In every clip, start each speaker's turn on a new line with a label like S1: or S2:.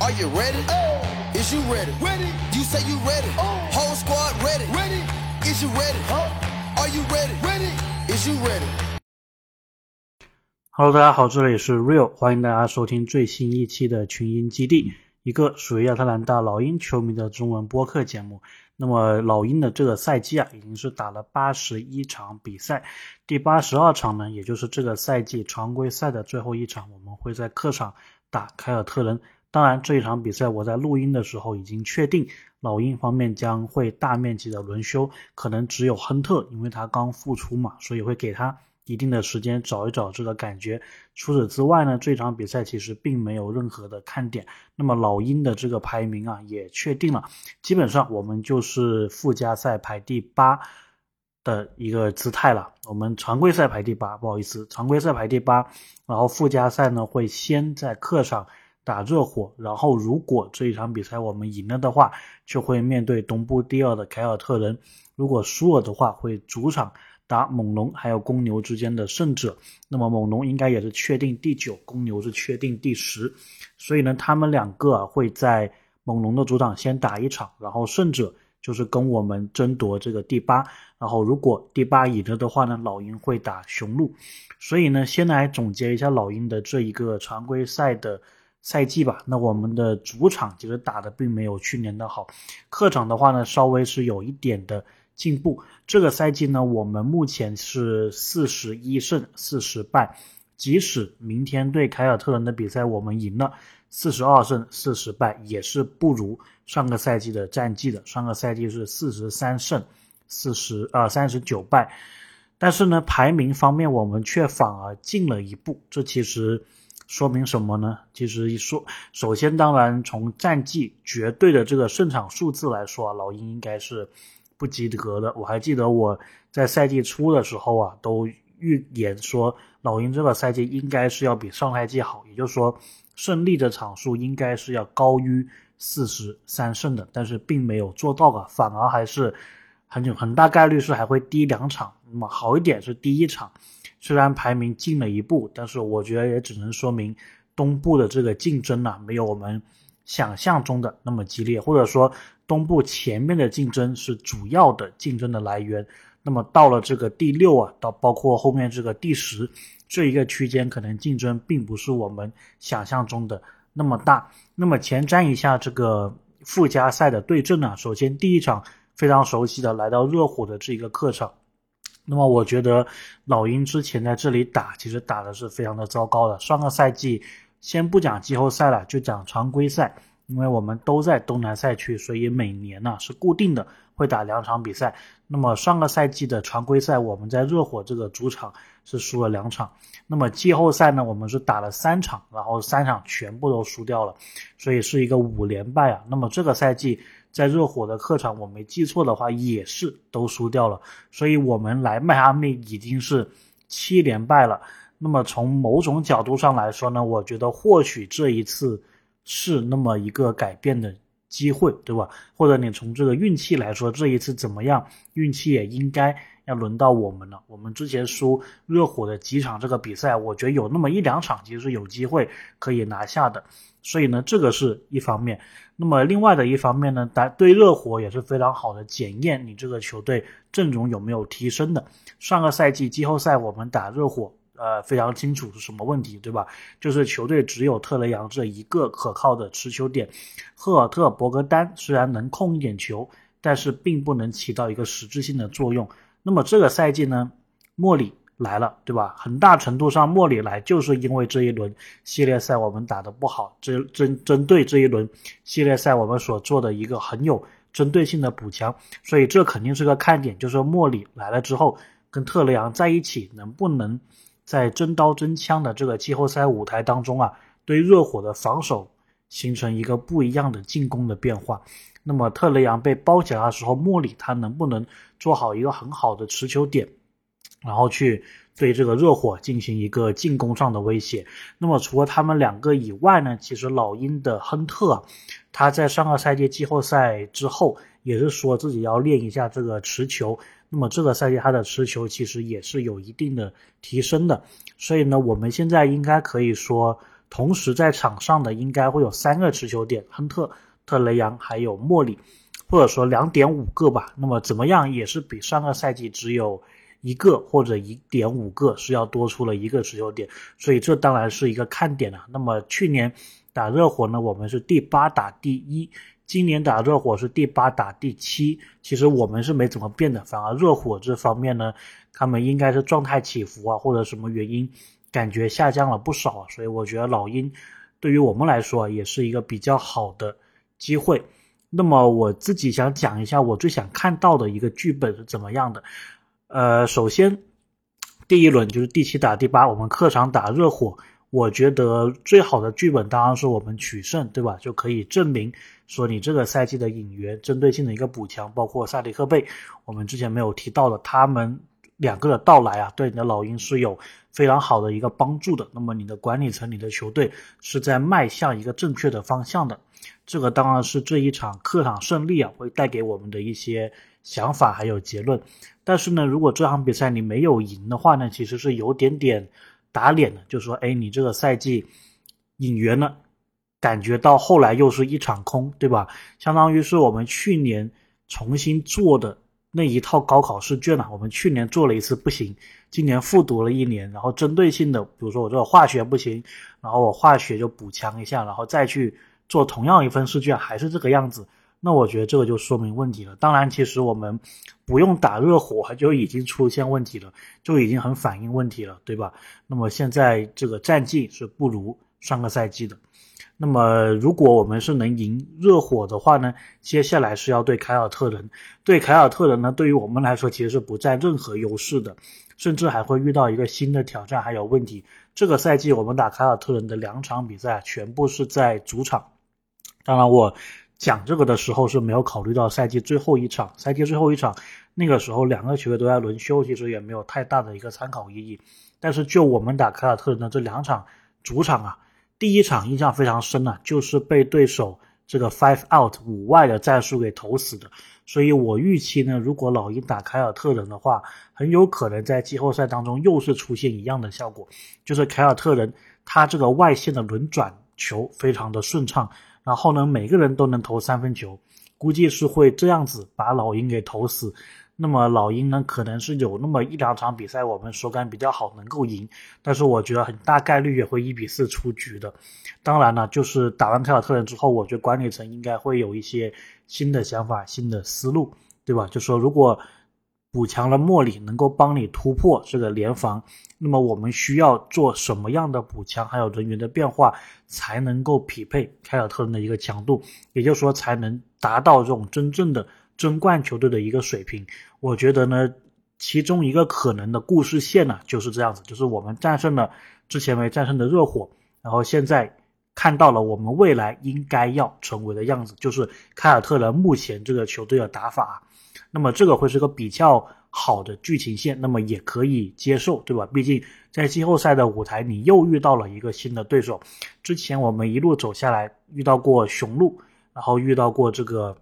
S1: Are you ready? Oh. Is you ready? Ready. You say you ready. Whole squad ready. Ready. Is you ready? Are you ready? Ready. Is you ready?
S2: Hello，大家好，这里是 Real，欢迎大家收听最新一期的群英基地，一个属于亚特兰大老鹰球迷的中文播客节目。那么老鹰的这个赛季啊，已经是打了八十一场比赛，第八十二场呢，也就是这个赛季常规赛的最后一场，我们会在客场打凯尔特人。当然，这一场比赛我在录音的时候已经确定，老鹰方面将会大面积的轮休，可能只有亨特，因为他刚复出嘛，所以会给他。一定的时间找一找这个感觉。除此之外呢，这场比赛其实并没有任何的看点。那么老鹰的这个排名啊也确定了，基本上我们就是附加赛排第八的一个姿态了。我们常规赛排第八，不好意思，常规赛排第八。然后附加赛呢会先在客场打热火，然后如果这一场比赛我们赢了的话，就会面对东部第二的凯尔特人；如果输了的话，会主场。打猛龙还有公牛之间的胜者，那么猛龙应该也是确定第九，公牛是确定第十，所以呢，他们两个啊会在猛龙的主场先打一场，然后胜者就是跟我们争夺这个第八，然后如果第八赢了的话呢，老鹰会打雄鹿，所以呢，先来总结一下老鹰的这一个常规赛的赛季吧。那我们的主场其实打的并没有去年的好，客场的话呢，稍微是有一点的。进步。这个赛季呢，我们目前是四十一胜四十败。即使明天对凯尔特人的比赛我们赢了，四十二胜四十败，也是不如上个赛季的战绩的。上个赛季是四十三胜四十呃三十九败。但是呢，排名方面我们却反而进了一步。这其实说明什么呢？其实一说，首先当然从战绩绝对的这个胜场数字来说啊，老鹰应该是。不及格的，我还记得我在赛季初的时候啊，都预言说老鹰这个赛季应该是要比上赛季好，也就是说胜利的场数应该是要高于四十三胜的，但是并没有做到啊，反而还是很有很大概率是还会低两场。那么好一点是第一场，虽然排名进了一步，但是我觉得也只能说明东部的这个竞争呢，没有我们想象中的那么激烈，或者说。东部前面的竞争是主要的竞争的来源，那么到了这个第六啊，到包括后面这个第十这一个区间，可能竞争并不是我们想象中的那么大。那么前瞻一下这个附加赛的对阵呢，首先第一场非常熟悉的来到热火的这个客场，那么我觉得老鹰之前在这里打，其实打的是非常的糟糕的。上个赛季先不讲季后赛了，就讲常规赛。因为我们都在东南赛区，所以每年呢是固定的会打两场比赛。那么上个赛季的常规赛，我们在热火这个主场是输了两场。那么季后赛呢，我们是打了三场，然后三场全部都输掉了，所以是一个五连败啊。那么这个赛季在热火的客场，我没记错的话也是都输掉了，所以我们来迈阿密已经是七连败了。那么从某种角度上来说呢，我觉得或许这一次。是那么一个改变的机会，对吧？或者你从这个运气来说，这一次怎么样？运气也应该要轮到我们了。我们之前输热火的几场这个比赛，我觉得有那么一两场其实是有机会可以拿下的。所以呢，这个是一方面。那么另外的一方面呢，打对热火也是非常好的检验你这个球队阵容有没有提升的。上个赛季季后赛我们打热火。呃，非常清楚是什么问题，对吧？就是球队只有特雷杨这一个可靠的持球点，赫尔特、博格丹虽然能控一点球，但是并不能起到一个实质性的作用。那么这个赛季呢，莫里来了，对吧？很大程度上莫里来就是因为这一轮系列赛我们打得不好，针针针对这一轮系列赛我们所做的一个很有针对性的补强，所以这肯定是个看点，就是莫里来了之后跟特雷杨在一起能不能。在真刀真枪的这个季后赛舞台当中啊，对热火的防守形成一个不一样的进攻的变化。那么特雷杨被包夹的时候，莫里他能不能做好一个很好的持球点，然后去对这个热火进行一个进攻上的威胁？那么除了他们两个以外呢，其实老鹰的亨特，他在上个赛季季后赛之后也是说自己要练一下这个持球。那么这个赛季他的持球其实也是有一定的提升的，所以呢，我们现在应该可以说同时在场上的应该会有三个持球点，亨特、特雷杨还有莫里，或者说两点五个吧。那么怎么样也是比上个赛季只有一个或者一点五个是要多出了一个持球点，所以这当然是一个看点了。那么去年打热火呢，我们是第八打第一。今年打热火是第八打第七，其实我们是没怎么变的，反而热火这方面呢，他们应该是状态起伏啊，或者什么原因，感觉下降了不少，所以我觉得老鹰对于我们来说也是一个比较好的机会。那么我自己想讲一下我最想看到的一个剧本是怎么样的。呃，首先第一轮就是第七打第八，我们客场打热火。我觉得最好的剧本当然是我们取胜，对吧？就可以证明说你这个赛季的引援针对性的一个补强，包括萨迪克贝，我们之前没有提到的，他们两个的到来啊，对你的老鹰是有非常好的一个帮助的。那么你的管理层、你的球队是在迈向一个正确的方向的，这个当然是这一场客场胜利啊会带给我们的一些想法还有结论。但是呢，如果这场比赛你没有赢的话呢，其实是有点点。打脸的，就说哎，你这个赛季引援呢，感觉到后来又是一场空，对吧？相当于是我们去年重新做的那一套高考试卷啊，我们去年做了一次不行，今年复读了一年，然后针对性的，比如说我这个化学不行，然后我化学就补强一下，然后再去做同样一份试卷，还是这个样子。那我觉得这个就说明问题了。当然，其实我们不用打热火就已经出现问题了，就已经很反映问题了，对吧？那么现在这个战绩是不如上个赛季的。那么如果我们是能赢热火的话呢，接下来是要对凯尔特人。对凯尔特人呢，对于我们来说其实是不占任何优势的，甚至还会遇到一个新的挑战还有问题。这个赛季我们打凯尔特人的两场比赛全部是在主场。当然我。讲这个的时候是没有考虑到赛季最后一场，赛季最后一场那个时候两个球队都在轮休，其实也没有太大的一个参考意义。但是就我们打凯尔特人的这两场主场啊，第一场印象非常深啊，就是被对手这个 five out 五外的战术给投死的。所以我预期呢，如果老鹰打凯尔特人的话，很有可能在季后赛当中又是出现一样的效果，就是凯尔特人他这个外线的轮转球非常的顺畅。然后呢，每个人都能投三分球，估计是会这样子把老鹰给投死。那么老鹰呢，可能是有那么一两场比赛我们手感比较好，能够赢。但是我觉得很大概率也会一比四出局的。当然了，就是打完凯尔特人之后，我觉得管理层应该会有一些新的想法、新的思路，对吧？就说如果。补强了莫里，能够帮你突破这个联防。那么我们需要做什么样的补强，还有人员的变化，才能够匹配凯尔特人的一个强度？也就是说，才能达到这种真正的争冠球队的一个水平。我觉得呢，其中一个可能的故事线呢，就是这样子：，就是我们战胜了之前没战胜的热火，然后现在看到了我们未来应该要成为的样子，就是凯尔特人目前这个球队的打法。那么这个会是个比较好的剧情线，那么也可以接受，对吧？毕竟在季后赛的舞台，你又遇到了一个新的对手。之前我们一路走下来，遇到过雄鹿，然后遇到过这个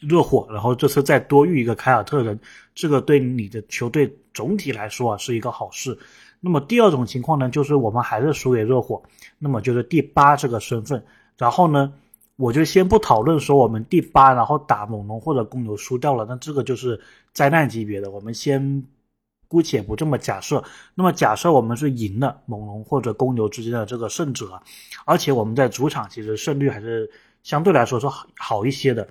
S2: 热火，然后这次再多遇一个凯尔特人，这个对你的球队总体来说啊是一个好事。那么第二种情况呢，就是我们还是输给热火，那么就是第八这个身份，然后呢？我就先不讨论说我们第八，然后打猛龙或者公牛输掉了，那这个就是灾难级别的。我们先姑且不这么假设。那么假设我们是赢了猛龙或者公牛之间的这个胜者，而且我们在主场其实胜率还是相对来说是好好一些的。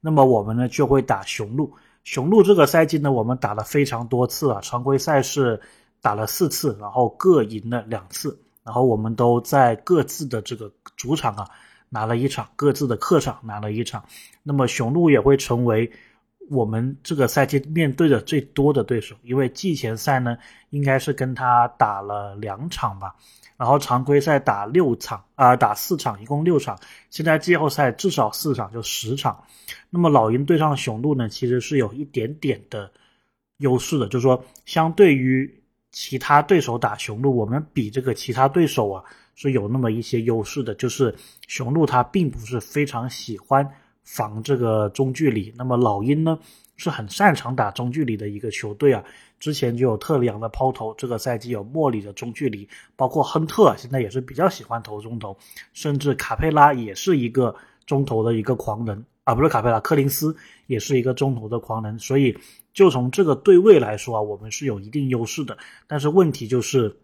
S2: 那么我们呢就会打雄鹿。雄鹿这个赛季呢，我们打了非常多次啊，常规赛是打了四次，然后各赢了两次，然后我们都在各自的这个主场啊。拿了一场，各自的客场拿了一场，那么雄鹿也会成为我们这个赛季面对的最多的对手，因为季前赛呢应该是跟他打了两场吧，然后常规赛打六场啊，打四场，一共六场，现在季后赛至少四场，就十场。那么老鹰对上雄鹿呢，其实是有一点点的优势的，就是说相对于其他对手打雄鹿，我们比这个其他对手啊。是有那么一些优势的，就是雄鹿它并不是非常喜欢防这个中距离，那么老鹰呢是很擅长打中距离的一个球队啊。之前就有特里昂的抛投，这个赛季有莫里的中距离，包括亨特现在也是比较喜欢投中投，甚至卡佩拉也是一个中投的一个狂人啊，不是卡佩拉，柯林斯也是一个中投的狂人。所以就从这个对位来说啊，我们是有一定优势的。但是问题就是，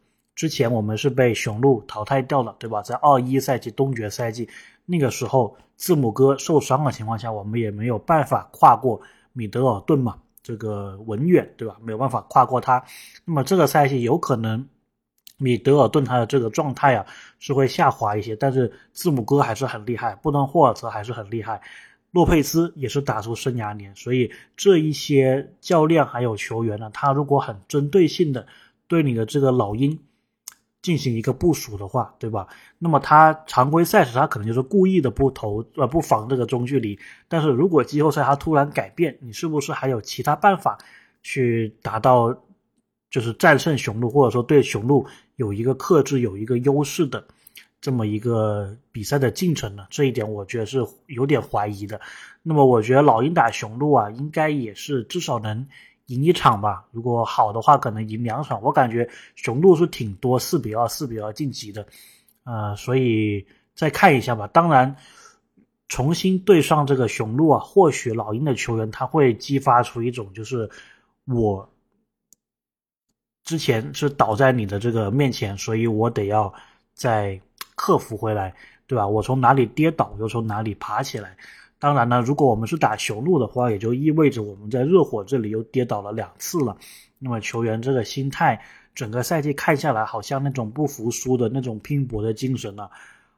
S2: 之前我们是被雄鹿淘汰掉了，对吧？在二一赛季东决赛季那个时候，字母哥受伤的情况下，我们也没有办法跨过米德尔顿嘛。这个文远对吧？没有办法跨过他，那么这个赛季有可能米德尔顿他的这个状态啊是会下滑一些，但是字母哥还是很厉害，布登霍尔泽还是很厉害，洛佩斯也是打出生涯年，所以这一些教练还有球员呢，他如果很针对性的对你的这个老鹰。进行一个部署的话，对吧？那么他常规赛时他可能就是故意的不投呃不防这个中距离，但是如果季后赛他突然改变，你是不是还有其他办法去达到就是战胜雄鹿，或者说对雄鹿有一个克制、有一个优势的这么一个比赛的进程呢？这一点我觉得是有点怀疑的。那么我觉得老鹰打雄鹿啊，应该也是至少能。赢一场吧，如果好的话，可能赢两场。我感觉雄鹿是挺多四比二、四比二晋级的，呃，所以再看一下吧。当然，重新对上这个雄鹿啊，或许老鹰的球员他会激发出一种，就是我之前是倒在你的这个面前，所以我得要再克服回来，对吧？我从哪里跌倒，又从哪里爬起来。当然呢，如果我们是打雄鹿的话，也就意味着我们在热火这里又跌倒了两次了。那么球员这个心态，整个赛季看下来，好像那种不服输的那种拼搏的精神呢，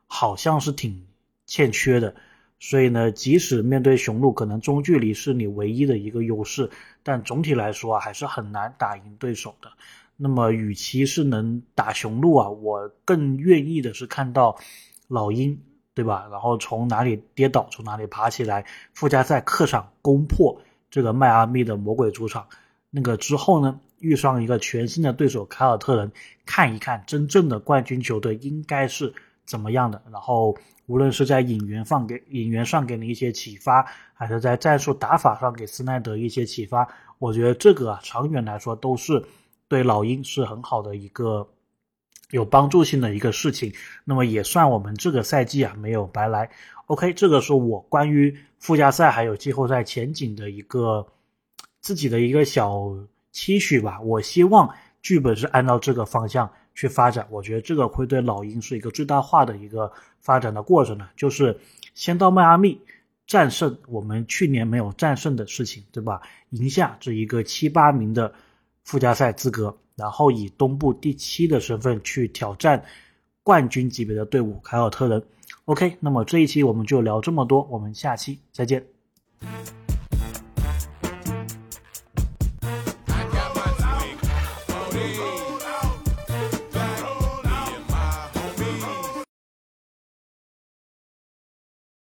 S2: 好像是挺欠缺的。所以呢，即使面对雄鹿，可能中距离是你唯一的一个优势，但总体来说啊，还是很难打赢对手的。那么，与其是能打雄鹿啊，我更愿意的是看到老鹰。对吧？然后从哪里跌倒，从哪里爬起来。附加赛客场攻破这个迈阿密的魔鬼主场，那个之后呢，遇上一个全新的对手凯尔特人，看一看真正的冠军球队应该是怎么样的。然后无论是在引援放给引援上给你一些启发，还是在战术打法上给斯奈德一些启发，我觉得这个啊，长远来说都是对老鹰是很好的一个。有帮助性的一个事情，那么也算我们这个赛季啊没有白来。OK，这个是我关于附加赛还有季后赛前景的一个自己的一个小期许吧。我希望剧本是按照这个方向去发展，我觉得这个会对老鹰是一个最大化的一个发展的过程呢。就是先到迈阿密战胜我们去年没有战胜的事情，对吧？赢下这一个七八名的附加赛资格。然后以东部第七的身份去挑战冠军级别的队伍凯尔特人。OK，那么这一期我们就聊这么多，我们下期再见。